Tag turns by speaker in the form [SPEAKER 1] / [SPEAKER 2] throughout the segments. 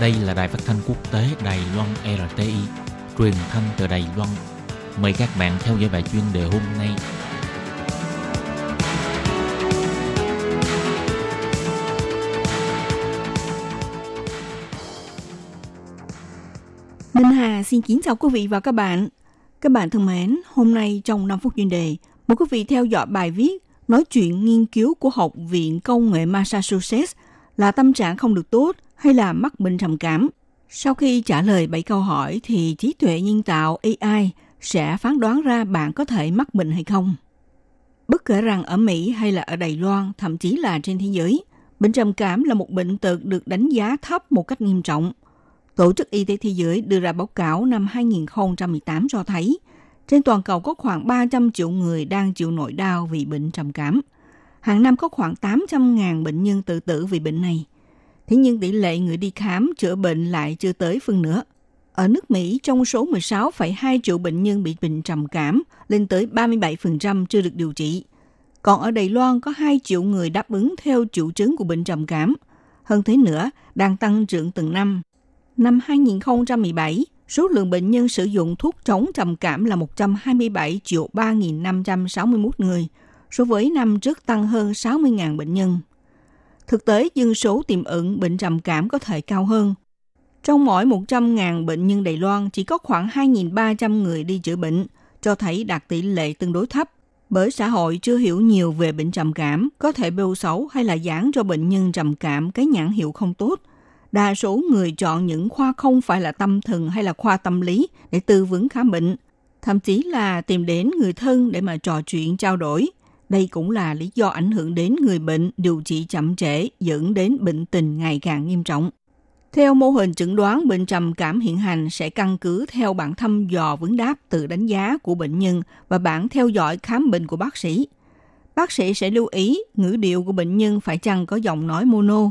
[SPEAKER 1] Đây là đài phát thanh quốc tế Đài Loan RTI, truyền thanh từ Đài Loan. Mời các bạn theo dõi bài chuyên đề hôm nay.
[SPEAKER 2] Minh Hà xin kính chào quý vị và các bạn. Các bạn thân mến, hôm nay trong 5 phút chuyên đề, mời quý vị theo dõi bài viết nói chuyện nghiên cứu của Học viện Công nghệ Massachusetts là tâm trạng không được tốt hay là mắc bệnh trầm cảm. Sau khi trả lời 7 câu hỏi thì trí tuệ nhân tạo AI sẽ phán đoán ra bạn có thể mắc bệnh hay không. Bất kể rằng ở Mỹ hay là ở Đài Loan, thậm chí là trên thế giới, bệnh trầm cảm là một bệnh tật được đánh giá thấp một cách nghiêm trọng. Tổ chức Y tế Thế giới đưa ra báo cáo năm 2018 cho thấy, trên toàn cầu có khoảng 300 triệu người đang chịu nỗi đau vì bệnh trầm cảm. Hàng năm có khoảng 800.000 bệnh nhân tự tử vì bệnh này. Thế nhưng tỷ lệ người đi khám chữa bệnh lại chưa tới phân nửa. Ở nước Mỹ, trong số 16,2 triệu bệnh nhân bị bệnh trầm cảm, lên tới 37% chưa được điều trị. Còn ở Đài Loan có 2 triệu người đáp ứng theo triệu chứng của bệnh trầm cảm. Hơn thế nữa, đang tăng trưởng từng năm. Năm 2017, số lượng bệnh nhân sử dụng thuốc chống trầm cảm là 127 triệu 3.561 người, so với năm trước tăng hơn 60.000 bệnh nhân. Thực tế, dân số tiềm ẩn bệnh trầm cảm có thể cao hơn. Trong mỗi 100.000 bệnh nhân Đài Loan chỉ có khoảng 2.300 người đi chữa bệnh, cho thấy đạt tỷ lệ tương đối thấp. Bởi xã hội chưa hiểu nhiều về bệnh trầm cảm, có thể bêu xấu hay là giảng cho bệnh nhân trầm cảm cái nhãn hiệu không tốt. Đa số người chọn những khoa không phải là tâm thần hay là khoa tâm lý để tư vấn khám bệnh, thậm chí là tìm đến người thân để mà trò chuyện trao đổi. Đây cũng là lý do ảnh hưởng đến người bệnh điều trị chậm trễ dẫn đến bệnh tình ngày càng nghiêm trọng. Theo mô hình chẩn đoán bệnh trầm cảm hiện hành sẽ căn cứ theo bản thăm dò vấn đáp từ đánh giá của bệnh nhân và bản theo dõi khám bệnh của bác sĩ. Bác sĩ sẽ lưu ý ngữ điệu của bệnh nhân phải chăng có giọng nói mono,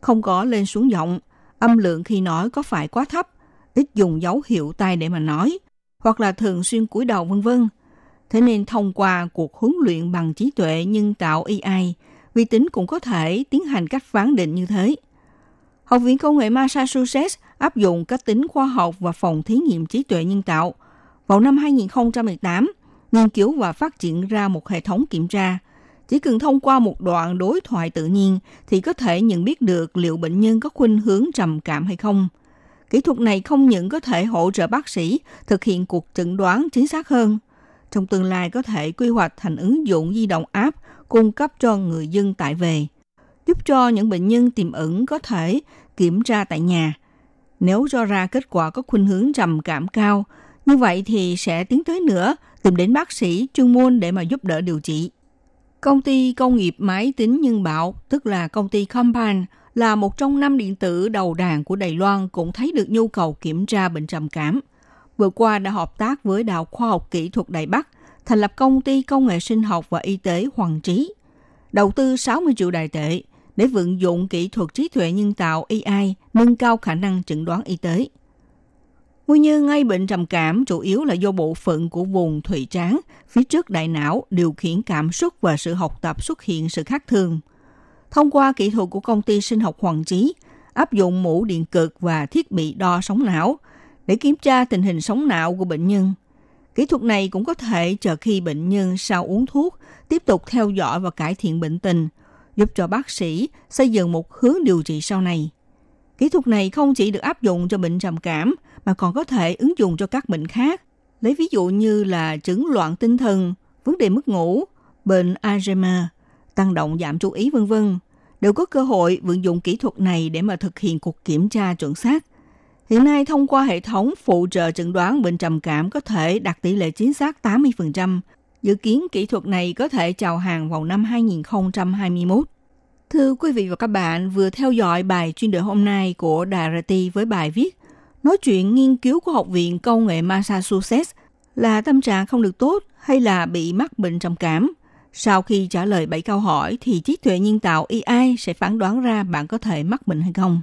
[SPEAKER 2] không có lên xuống giọng, âm lượng khi nói có phải quá thấp, ít dùng dấu hiệu tay để mà nói, hoặc là thường xuyên cúi đầu vân vân. Thế nên thông qua cuộc huấn luyện bằng trí tuệ nhân tạo AI, vi tính cũng có thể tiến hành cách phán định như thế. Học viện Công nghệ Massachusetts áp dụng cách tính khoa học và phòng thí nghiệm trí tuệ nhân tạo. Vào năm 2018, nghiên cứu và phát triển ra một hệ thống kiểm tra. Chỉ cần thông qua một đoạn đối thoại tự nhiên thì có thể nhận biết được liệu bệnh nhân có khuynh hướng trầm cảm hay không. Kỹ thuật này không những có thể hỗ trợ bác sĩ thực hiện cuộc chẩn đoán chính xác hơn, trong tương lai có thể quy hoạch thành ứng dụng di động app cung cấp cho người dân tại về, giúp cho những bệnh nhân tiềm ẩn có thể kiểm tra tại nhà. Nếu cho ra kết quả có khuynh hướng trầm cảm cao, như vậy thì sẽ tiến tới nữa tìm đến bác sĩ chuyên môn để mà giúp đỡ điều trị. Công ty công nghiệp máy tính nhân bảo, tức là công ty Compan, là một trong năm điện tử đầu đàn của Đài Loan cũng thấy được nhu cầu kiểm tra bệnh trầm cảm – vừa qua đã hợp tác với Đạo Khoa học Kỹ thuật Đài Bắc, thành lập công ty công nghệ sinh học và y tế Hoàng Trí, đầu tư 60 triệu đài tệ để vận dụng kỹ thuật trí tuệ nhân tạo AI nâng cao khả năng chẩn đoán y tế. Nguyên nhân ngay bệnh trầm cảm chủ yếu là do bộ phận của vùng thùy trán phía trước đại não điều khiển cảm xúc và sự học tập xuất hiện sự khác thường. Thông qua kỹ thuật của công ty sinh học Hoàng Trí, áp dụng mũ điện cực và thiết bị đo sóng não, để kiểm tra tình hình sống não của bệnh nhân. Kỹ thuật này cũng có thể chờ khi bệnh nhân sau uống thuốc tiếp tục theo dõi và cải thiện bệnh tình, giúp cho bác sĩ xây dựng một hướng điều trị sau này. Kỹ thuật này không chỉ được áp dụng cho bệnh trầm cảm mà còn có thể ứng dụng cho các bệnh khác. Lấy ví dụ như là chứng loạn tinh thần, vấn đề mất ngủ, bệnh Alzheimer, tăng động giảm chú ý vân vân đều có cơ hội vận dụng kỹ thuật này để mà thực hiện cuộc kiểm tra chuẩn xác Hiện nay thông qua hệ thống phụ trợ chẩn đoán bệnh trầm cảm có thể đạt tỷ lệ chính xác 80%. Dự kiến kỹ thuật này có thể chào hàng vào năm 2021. Thưa quý vị và các bạn, vừa theo dõi bài chuyên đề hôm nay của Đà RT với bài viết Nói chuyện nghiên cứu của Học viện Công nghệ Massachusetts là tâm trạng không được tốt hay là bị mắc bệnh trầm cảm. Sau khi trả lời 7 câu hỏi thì trí tuệ nhân tạo AI sẽ phán đoán ra bạn có thể mắc bệnh hay không.